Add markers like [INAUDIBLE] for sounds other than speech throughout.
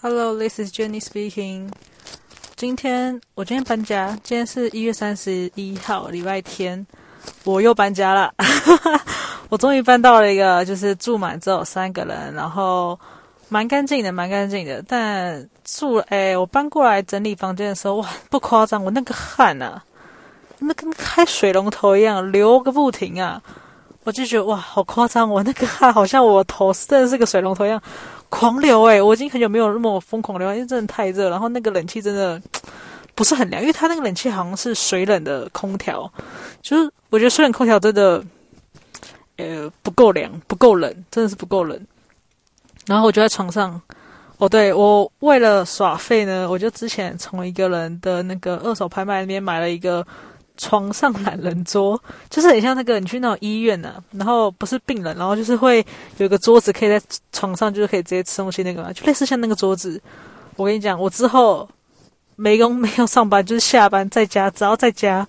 Hello, this is Jenny speaking. 今天我今天搬家，今天是一月三十一号，礼拜天，我又搬家了。[LAUGHS] 我终于搬到了一个就是住满只有三个人，然后蛮干净的，蛮干净的。但住哎，我搬过来整理房间的时候，哇，不夸张，我那个汗啊，那跟开水龙头一样流个不停啊！我就觉得哇，好夸张，我那个汗好像我头真的是个水龙头一样。狂流诶，我已经很久没有那么疯狂流，因为真的太热，然后那个冷气真的 [TSK] 不是很凉，因为它那个冷气好像是水冷的空调，就是我觉得水冷空调真的呃不够凉，不够冷，真的是不够冷。然后我就在床上，哦对，我为了耍废呢，我就之前从一个人的那个二手拍卖那边买了一个。床上懒人桌就是很像那个你去那种医院啊，然后不是病人，然后就是会有一个桌子可以在床上，就是可以直接吃东西那个嘛，就类似像那个桌子。我跟你讲，我之后没工没有上班，就是下班在家，只要在家，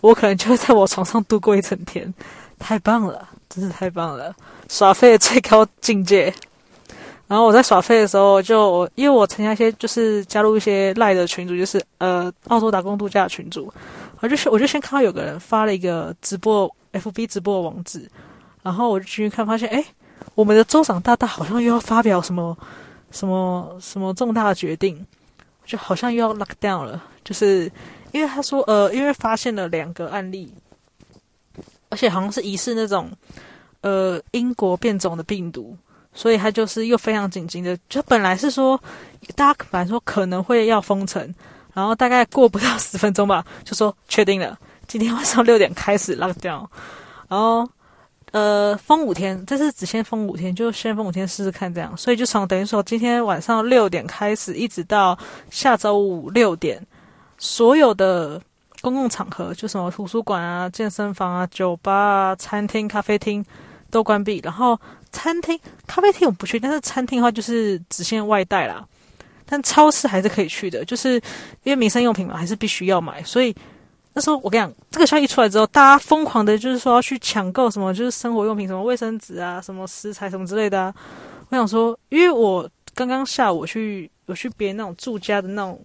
我可能就会在我床上度过一整天，太棒了，真是太棒了，耍废的最高境界。然后我在耍废的时候就，因为我参加一些就是加入一些赖的群组，就是呃澳洲打工度假群组。我就我就先看到有个人发了一个直播，FB 直播的网址，然后我就进去看，发现诶，我们的州长大大好像又要发表什么什么什么重大的决定，就好像又要 lock down 了，就是因为他说呃，因为发现了两个案例，而且好像是疑似那种呃英国变种的病毒，所以他就是又非常紧急的，就本来是说大家本来说可能会要封城。然后大概过不到十分钟吧，[LAUGHS] 就说确定了，今天晚上六点开始 lock down，然后呃封五天，这是只先封五天，就先封五天试试看这样，所以就从等于说今天晚上六点开始，一直到下周五六点，所有的公共场合，就什么图书馆啊、健身房啊、酒吧啊、餐厅、咖啡厅都关闭，然后餐厅、咖啡厅我不去，但是餐厅的话就是只限外带啦。但超市还是可以去的，就是因为民生用品嘛，还是必须要买。所以那时候我跟你讲，这个消息出来之后，大家疯狂的，就是说要去抢购什么，就是生活用品，什么卫生纸啊，什么食材什么之类的啊。我想说，因为我刚刚下午去，我去别人那种住家的那种，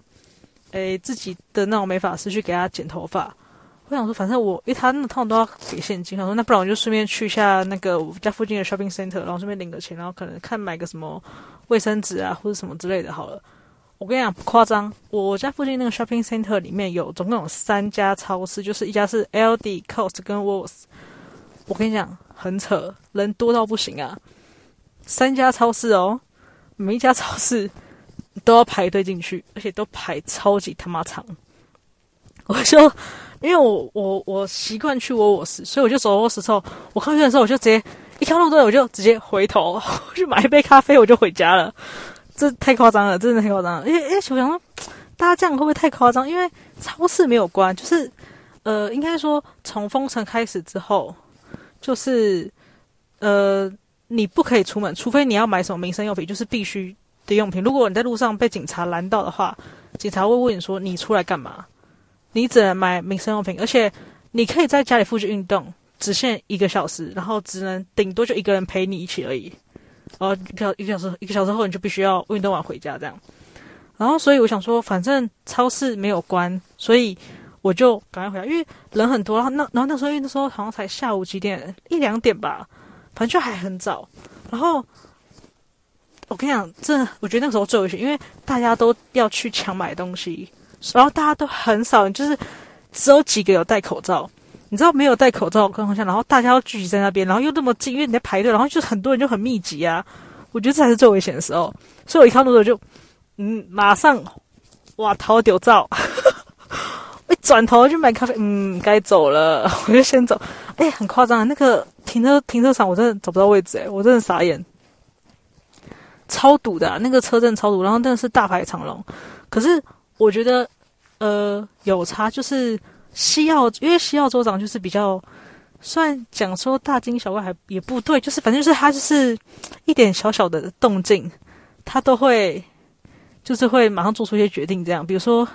诶，自己的那种美发师去给他剪头发。我想说，反正我因为他那趟都要给现金，我说那不然我就顺便去一下那个我家附近的 shopping center，然后顺便领个钱，然后可能看买个什么卫生纸啊或者什么之类的好了。我跟你讲不夸张，我家附近那个 shopping center 里面有总共有三家超市，就是一家是 L D、Cost 跟 w o l s。我跟你讲很扯，人多到不行啊！三家超市哦，每一家超市都要排队进去，而且都排超级他妈长。我就因为我我我习惯去 w o l s 所以我就走 Woolworths 的时候，我看见的时候我就直接一看到队，我就直接回头 [LAUGHS] 去买一杯咖啡，我就回家了。这太夸张了，真的太夸张了。因为，因为我想说，大家这样会不会太夸张？因为超市没有关，就是，呃，应该说从封城开始之后，就是，呃，你不可以出门，除非你要买什么民生用品，就是必须的用品。如果你在路上被警察拦到的话，警察会问你说：“你出来干嘛？”你只能买民生用品，而且你可以在家里附近运动，只限一个小时，然后只能顶多就一个人陪你一起而已。然后，一个一个小时，一个小时后你就必须要运动完回家这样。然后，所以我想说，反正超市没有关，所以我就赶快回来，因为人很多。然后那然后那时候，因为那时候好像才下午几点，一两点吧，反正就还很早。然后我跟你讲，这我觉得那个时候最危险，因为大家都要去抢买东西，然后大家都很少，就是只有几个有戴口罩。你知道没有戴口罩的状况下，然后大家要聚集在那边，然后又那么近，因为你在排队，然后就很多人就很密集啊。我觉得这才是最危险的时候，所以我一看到的就，嗯，马上哇逃丢照，一转头就买咖啡，嗯，该走了，[LAUGHS] 我就先走。哎，很夸张，那个停车停车场我真的找不到位置，诶，我真的傻眼，超堵的，那个车阵超堵，然后真的是大排长龙。可是我觉得，呃，有差就是。西澳，因为西澳州长就是比较，虽然讲说大惊小怪还也不对，就是反正就是他就是一点小小的动静，他都会就是会马上做出一些决定，这样，比如说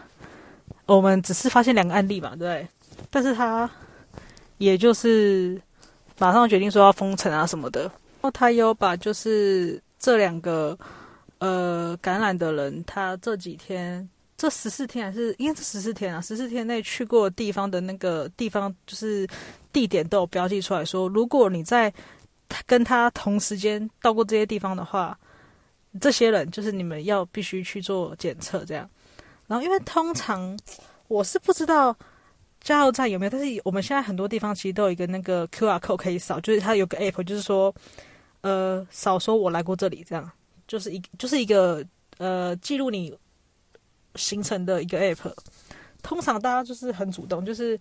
我们只是发现两个案例嘛，对不对？但是他也就是马上决定说要封城啊什么的，然后他有把就是这两个呃感染的人，他这几天这十四天还是应该是十四天啊，十四天内去过地方的那个地方就是地点都有标记出来说，如果你在跟他同时间到过这些地方的话，这些人就是你们要必须去做检测这样。然后因为通常我是不知道。加油站有没有？但是我们现在很多地方其实都有一个那个 QR code 可以扫，就是它有个 app，就是说，呃，扫说我来过这里，这样就是一就是一个呃记录你形成的一个 app。通常大家就是很主动，就是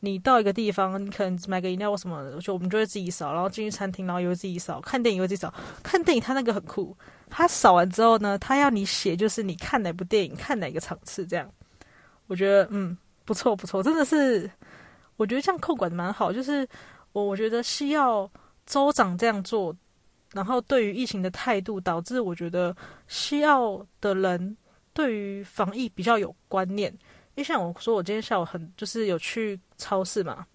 你到一个地方，你可能买个饮料或什么的，就我们就会自己扫，然后进去餐厅，然后也会自己扫，看电影也会自己扫。看电影它那个很酷，它扫完之后呢，它要你写就是你看哪部电影，看哪个场次这样。我觉得嗯。不错不错，真的是，我觉得这样控管的蛮好。就是我我觉得西澳州长这样做，然后对于疫情的态度，导致我觉得西澳的人对于防疫比较有观念。因为像我说，我今天下午很就是有去超市嘛，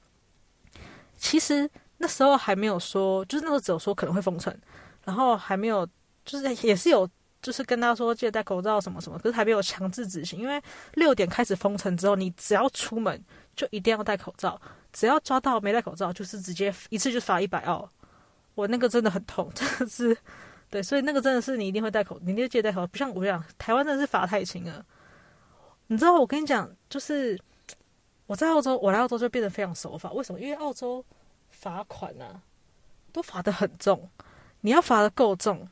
其实那时候还没有说，就是那时候只有说可能会封城，然后还没有，就是也是有。就是跟他说记得戴口罩什么什么，可是还没有强制执行。因为六点开始封城之后，你只要出门就一定要戴口罩，只要抓到没戴口罩，就是直接一次就罚一百澳。我那个真的很痛，[LAUGHS] 真的是对，所以那个真的是你一定会戴口，你一定记得戴口。不像我讲，台湾真的是罚太轻了。你知道我跟你讲，就是我在澳洲，我来澳洲就变得非常守法。为什么？因为澳洲罚款啊，都罚得很重，你要罚得够重，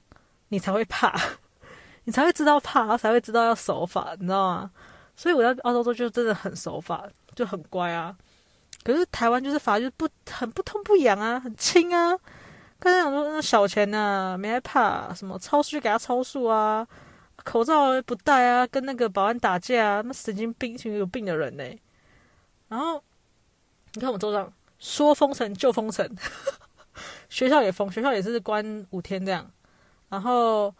你才会怕。[LAUGHS] 你才会知道怕，才会知道要守法，你知道吗？所以我在澳洲就真的很守法，就很乖啊。可是台湾就是罚就不很不痛不痒啊，很轻啊。刚才讲说那小钱呐、啊，没害怕，什么超市给他超速啊，口罩不戴啊，跟那个保安打架啊，那神经病，群有病的人呢。然后你看我们州长说封城就封城，[LAUGHS] 学校也封，学校也是关五天这样。然后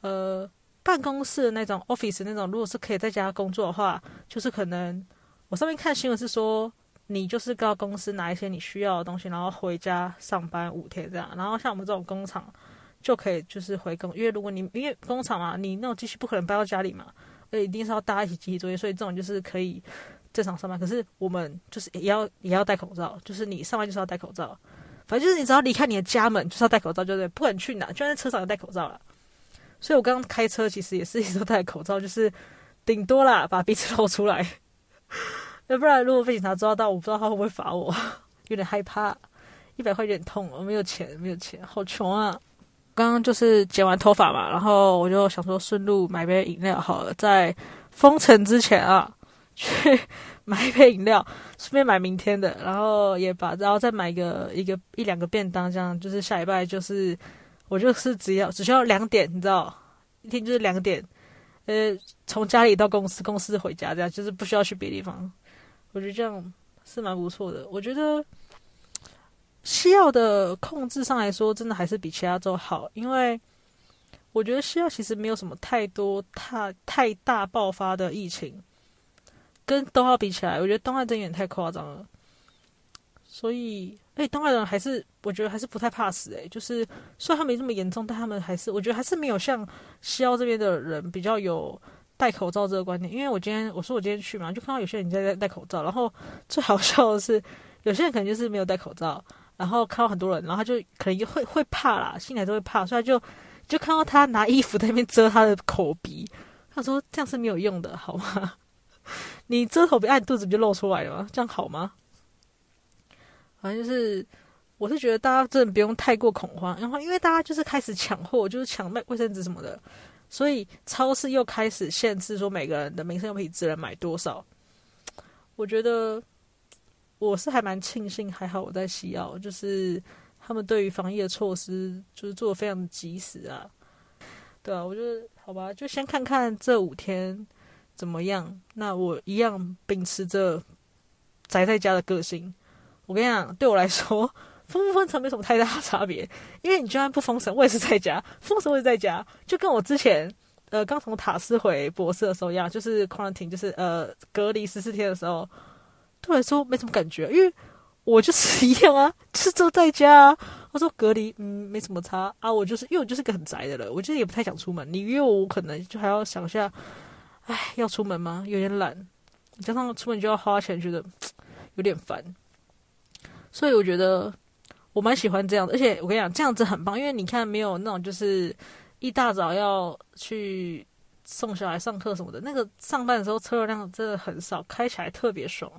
呃。办公室那种 office 那种，如果是可以在家工作的话，就是可能我上面看新闻是说，你就是到公司拿一些你需要的东西，然后回家上班五天这样。然后像我们这种工厂就可以就是回工，因为如果你因为工厂嘛，你那种机器不可能搬到家里嘛，所以一定是要大家一起集体作业，所以这种就是可以正常上班。可是我们就是也要也要戴口罩，就是你上班就是要戴口罩，反正就是你只要离开你的家门就是要戴口罩，就对，不管去哪，就算在车上要戴口罩了。所以，我刚刚开车其实也是一直都戴口罩，就是 [LAUGHS] 顶多啦，把鼻子露出来。要不然，如果被警察抓到，我不知道他会不会罚我，有点害怕。一百块有点痛，我没有钱，没有钱，好穷啊！刚刚就是剪完头发嘛，然后我就想说顺路买杯饮料好了，在封城之前啊，去 [LAUGHS] 买一杯饮料，顺便买明天的，然后也把，然后再买一个一个一两个便当，这样就是下礼拜就是。我就是只要只需要两点，你知道，一天就是两点，呃，从家里到公司，公司回家，这样就是不需要去别的地方。我觉得这样是蛮不错的。我觉得西澳的控制上来说，真的还是比其他州好，因为我觉得西澳其实没有什么太多太太大爆发的疫情，跟东澳比起来，我觉得东澳真有点太夸张了，所以。哎，东岸人还是我觉得还是不太怕死哎，就是虽然他没这么严重，但他们还是我觉得还是没有像西澳这边的人比较有戴口罩这个观念。因为我今天我说我今天去嘛，就看到有些人在戴戴口罩，然后最好笑的是有些人可能就是没有戴口罩，然后看到很多人，然后他就可能就会会怕啦，心里都会怕，所以就就看到他拿衣服在那边遮他的口鼻，他说这样是没有用的，好吗？你遮口鼻，按，肚子不就露出来了吗？这样好吗？反正就是，我是觉得大家真的不用太过恐慌，然后因为大家就是开始抢货，就是抢卖卫生纸什么的，所以超市又开始限制说每个人的民生用品只能买多少。我觉得我是还蛮庆幸，还好我在西澳，就是他们对于防疫的措施就是做的非常及时啊。对啊，我觉得好吧，就先看看这五天怎么样。那我一样秉持着宅在家的个性。我跟你讲，对我来说，封不封城没什么太大的差别，因为你就算不封城，我也是在家；封城我也在家，就跟我之前呃刚从塔斯回博士的时候一样，就是 quarantine，就是呃隔离十四天的时候，对我来说没什么感觉，因为我就是一样啊，就是都在家啊。他说隔离，嗯，没什么差啊。我就是因为我就是个很宅的人，我就是也不太想出门。你约我，我可能就还要想下，哎，要出门吗？有点懒，加上出门就要花钱，觉得有点烦。所以我觉得我蛮喜欢这样的，而且我跟你讲，这样子很棒，因为你看没有那种就是一大早要去送小孩上课什么的，那个上班的时候车流量真的很少，开起来特别爽。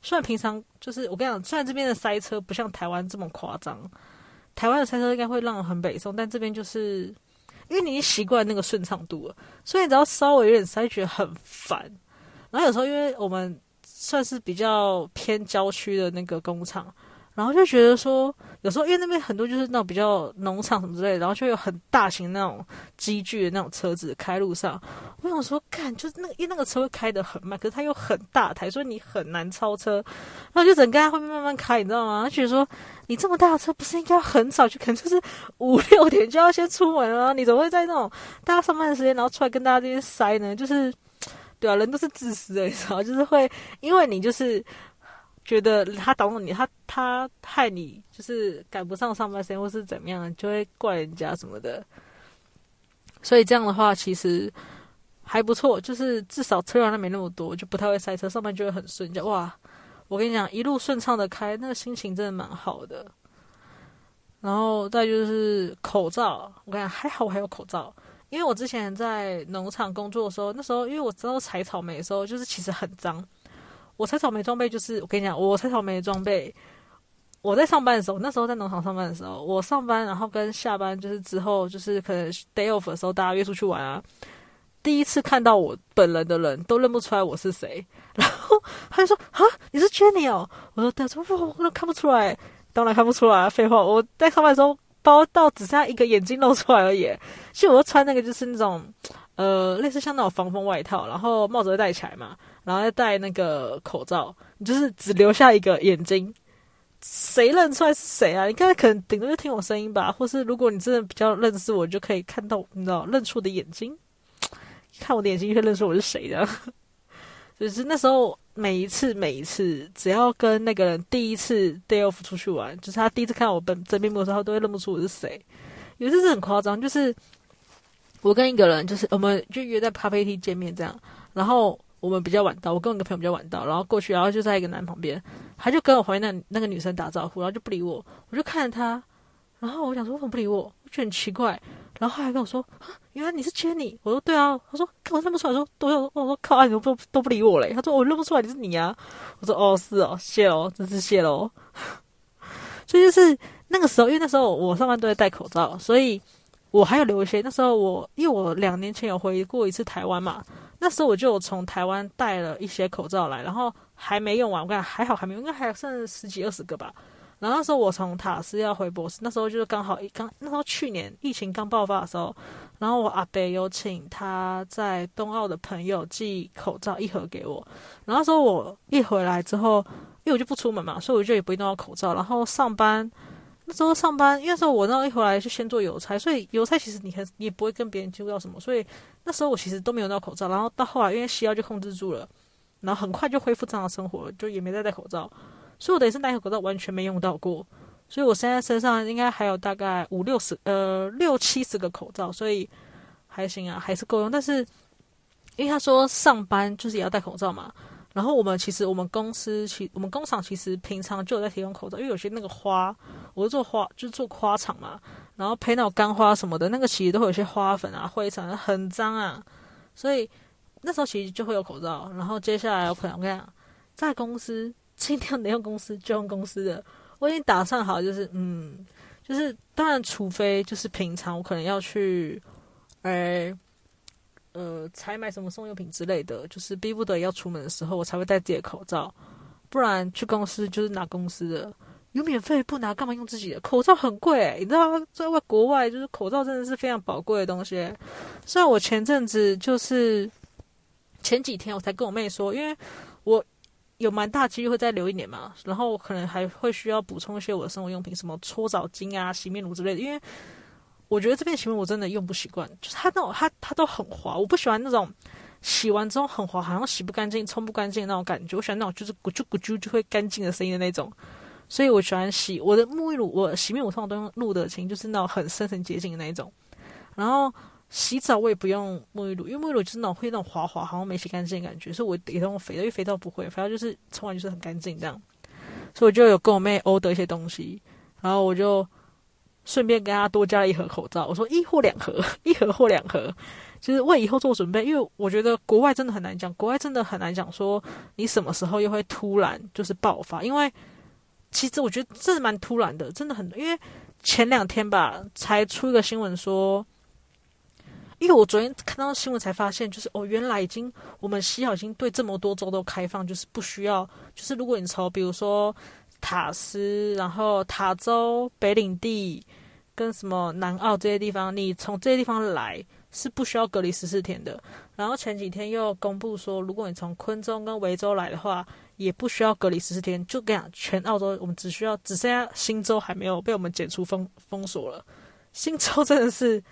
虽然平常就是我跟你讲，虽然这边的塞车不像台湾这么夸张。台湾的塞车应该会让人很北宋，但这边就是因为你已经习惯那个顺畅度了，所以你只要稍微有点塞，觉得很烦。然后有时候因为我们算是比较偏郊区的那个工厂。然后就觉得说，有时候因为那边很多就是那种比较农场什么之类的，然后就有很大型那种机具的那种车子开路上。我想说，干就是那个，因为那个车会开得很慢，可是它又很大台，所以你很难超车。然后就整个在后面慢慢开，你知道吗？他觉得说，你这么大的车不是应该很早就，可能就是五六点就要先出门了？你怎么会在那种大家上班的时间，然后出来跟大家这边塞呢？就是，对啊，人都是自私的，你知道，就是会因为你就是。觉得他挡了你，他他害你，就是赶不上上班时间，或是怎么样，就会怪人家什么的。所以这样的话，其实还不错，就是至少车辆都没那么多，就不太会塞车，上班就会很顺。就哇，我跟你讲，一路顺畅的开，那个心情真的蛮好的。然后再就是口罩，我跟你讲，还好我还有口罩，因为我之前在农场工作的时候，那时候因为我知道采草莓的时候，就是其实很脏。我采草莓装备就是，我跟你讲，我采草莓装备，我在上班的时候，那时候在农场上班的时候，我上班然后跟下班就是之后就是可能 day off 的时候，大家约出去玩啊，第一次看到我本人的人都认不出来我是谁，然后他就说啊，你是 Jenny 哦，我说对，说我我都看不出来，当然看不出来，废话，我在上班的时候包到只剩下一个眼睛露出来而已，其实我穿那个就是那种呃类似像那种防风外套，然后帽子会戴起来嘛。然后再戴那个口罩，你就是只留下一个眼睛，谁认出来是谁啊？你刚才可能顶多就听我声音吧，或是如果你真的比较认识我，就可以看到你知道认出我的眼睛，看我的眼睛就会认出我是谁的。[LAUGHS] 就是那时候每一次每一次，只要跟那个人第一次 day off 出去玩，就是他第一次看到我本真面目的时候，都会认不出我是谁。有一次是很夸张，就是我跟一个人，就是我们就约在咖啡厅见面这样，然后。我们比较晚到，我跟我一个朋友比较晚到，然后过去，然后就在一个男旁边，他就跟我旁边那那个女生打招呼，然后就不理我，我就看着他，然后我想说为什么不理我？我觉得很奇怪，然后他还跟我说啊，原来你是千妮我说对啊，他说看我认不出来，说都有，我说靠啊，你都不都不理我嘞？他说我认不出来你是你啊，我说哦是哦，谢哦，真是谢喽。所以就是那个时候，因为那时候我上班都在戴口罩，所以我还有留一些。那时候我因为我两年前有回过一次台湾嘛。那时候我就从台湾带了一些口罩来，然后还没用完，我看还好还没用，应该还剩十几二十个吧。然后那时候我从塔斯要回博士，那时候就是刚好一刚那时候去年疫情刚爆发的时候，然后我阿伯有请他在东澳的朋友寄口罩一盒给我。然后那时候我一回来之后，因为我就不出门嘛，所以我就也不会弄到口罩。然后上班那时候上班，因为那时候我那一回来就先做邮差，所以邮差其实你还你也不会跟别人接触到什么，所以。那时候我其实都没有戴口罩，然后到后来因为西药就控制住了，然后很快就恢复正常生活，就也没再戴口罩，所以我等于是那个口罩完全没用到过，所以我现在身上应该还有大概五六十呃六七十个口罩，所以还行啊，还是够用。但是因为他说上班就是也要戴口罩嘛，然后我们其实我们公司其我们工厂其实平常就有在提供口罩，因为有些那个花，我是做花就是做花厂嘛。然后配那种干花什么的，那个其实都会有些花粉啊、灰尘，很脏啊。所以那时候其实就会有口罩。然后接下来我可能我跟你讲，在公司尽量能用公司就用公司的。我已经打算好，就是嗯，就是当然，除非就是平常我可能要去，呃呃采买什么送用品之类的，就是逼不得已要出门的时候，我才会戴自己的口罩。不然去公司就是拿公司的。有免费不拿，干嘛用自己的？口罩很贵，你知道？在外国外，就是口罩真的是非常宝贵的东西。虽然我前阵子就是前几天我才跟我妹说，因为我有蛮大几率会再留一年嘛，然后我可能还会需要补充一些我的生活用品，什么搓澡巾啊、洗面乳之类的。因为我觉得这边洗面乳真的用不习惯，就是它那种它它都很滑，我不喜欢那种洗完之后很滑，好像洗不干净、冲不干净那种感觉。我喜欢那种就是咕啾咕啾就会干净的声音的那种。所以我喜欢洗我的沐浴乳，我洗面乳通常都用露得清，就是那种很深层洁净的那一种。然后洗澡我也不用沐浴乳，因为沐浴乳就是那种会那种滑滑，好像没洗干净的感觉，所以我也用肥皂，因为肥皂不会，肥皂就是冲完就是很干净这样。所以我就有跟我妹 order 一些东西，然后我就顺便跟他多加了一盒口罩，我说一或两盒，[LAUGHS] 一盒或两盒。就是为以后做准备，因为我觉得国外真的很难讲，国外真的很难讲说你什么时候又会突然就是爆发，因为其实我觉得这是蛮突然的，真的很，因为前两天吧才出一个新闻说，因为我昨天看到新闻才发现，就是哦，原来已经我们西澳已经对这么多州都开放，就是不需要，就是如果你从比如说塔斯，然后塔州、北领地跟什么南澳这些地方，你从这些地方来。是不需要隔离十四天的。然后前几天又公布说，如果你从昆州跟维州来的话，也不需要隔离十四天。就跟你讲，全澳洲我们只需要，只剩下新州还没有被我们解除封封锁了。新州真的是，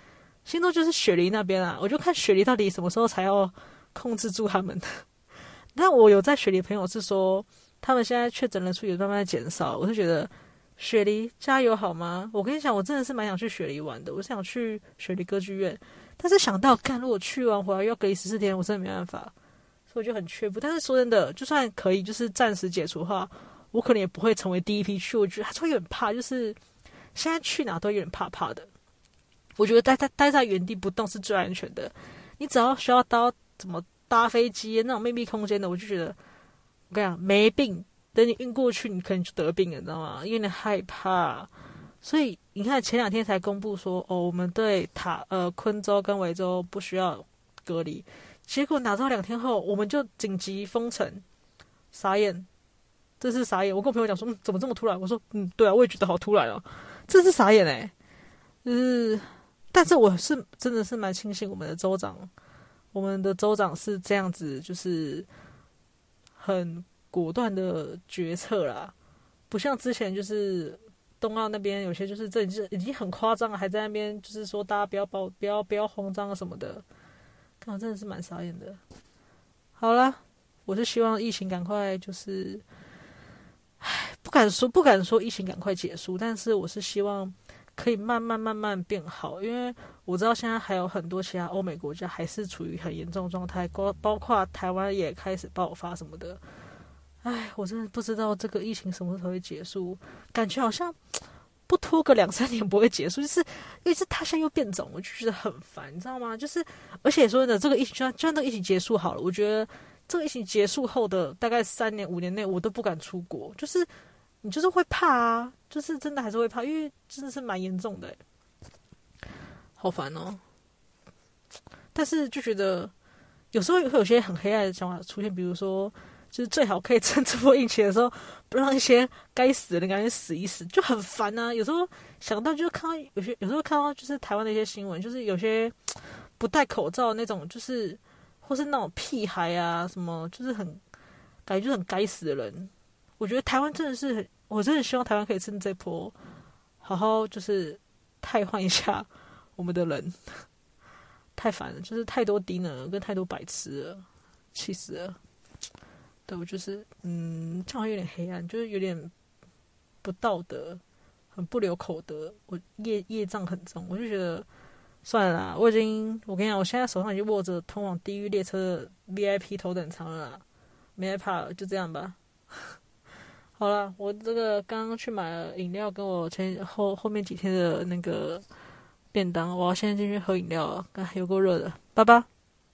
新州就是雪梨那边啊。我就看雪梨到底什么时候才要控制住他们的。那我有在雪梨朋友是说，他们现在确诊人数也慢慢减少。我是觉得雪梨加油好吗？我跟你讲，我真的是蛮想去雪梨玩的。我想去雪梨歌剧院。但是想到，看如果去完回来要隔离十四天，我真的没办法，所以我就很缺步。但是说真的，就算可以就是暂时解除的话，我可能也不会成为第一批去。我觉得还是会有点怕，就是现在去哪都有点怕怕的。我觉得待在待在原地不动是最安全的。你只要需要到怎么搭飞机那种密闭空间的，我就觉得我跟你讲没病，等你运过去，你可能就得病了，你知道吗？因为你害怕。所以你看，前两天才公布说，哦，我们对塔呃昆州跟维州不需要隔离，结果哪知道两天后我们就紧急封城，傻眼，这是傻眼。我跟我朋友讲说，嗯，怎么这么突然？我说，嗯，对啊，我也觉得好突然哦，这是傻眼哎，就是，但是我是真的是蛮庆幸我们的州长，我们的州长是这样子，就是很果断的决策啦，不像之前就是。东奥那边有些就是这已经已经很夸张了，还在那边就是说大家不要爆不要不要慌张啊什么的，看我真的是蛮傻眼的。好了，我是希望疫情赶快就是，唉，不敢说不敢说疫情赶快结束，但是我是希望可以慢慢慢慢变好，因为我知道现在还有很多其他欧美国家还是处于很严重状态，包包括台湾也开始爆发什么的。唉，我真的不知道这个疫情什么时候会结束，感觉好像不拖个两三年不会结束，就是因为是它现在又变种，我就觉得很烦，你知道吗？就是而且说的这个疫情，就算就算这个疫情结束好了，我觉得这个疫情结束后的大概三年五年内，我都不敢出国，就是你就是会怕啊，就是真的还是会怕，因为真的是蛮严重的，好烦哦。但是就觉得有时候会有些很黑暗的想法出现，比如说。就是最好可以 [LAUGHS] 趁这波疫情的时候，不让一些该死的人赶紧死一死，就很烦啊。有时候想到，就是看到有些，有时候看到就是台湾的一些新闻，就是有些不戴口罩那种，就是或是那种屁孩啊，什么就是很感觉就很该死的人。我觉得台湾真的是，我真的希望台湾可以趁这波好好就是汰换一下我们的人，[LAUGHS] 太烦了，就是太多低能跟太多白痴了，气死了。对我就是，嗯，这样有点黑暗，就是有点不道德，很不留口德，我业业障很重，我就觉得算了啦。我已经，我跟你讲，我现在手上已经握着通往地狱列车的 VIP 头等舱了啦，没害怕了，就这样吧。好了，我这个刚刚去买了饮料，跟我前后后面几天的那个便当，我要现在进去喝饮料了，刚有够热的，拜拜。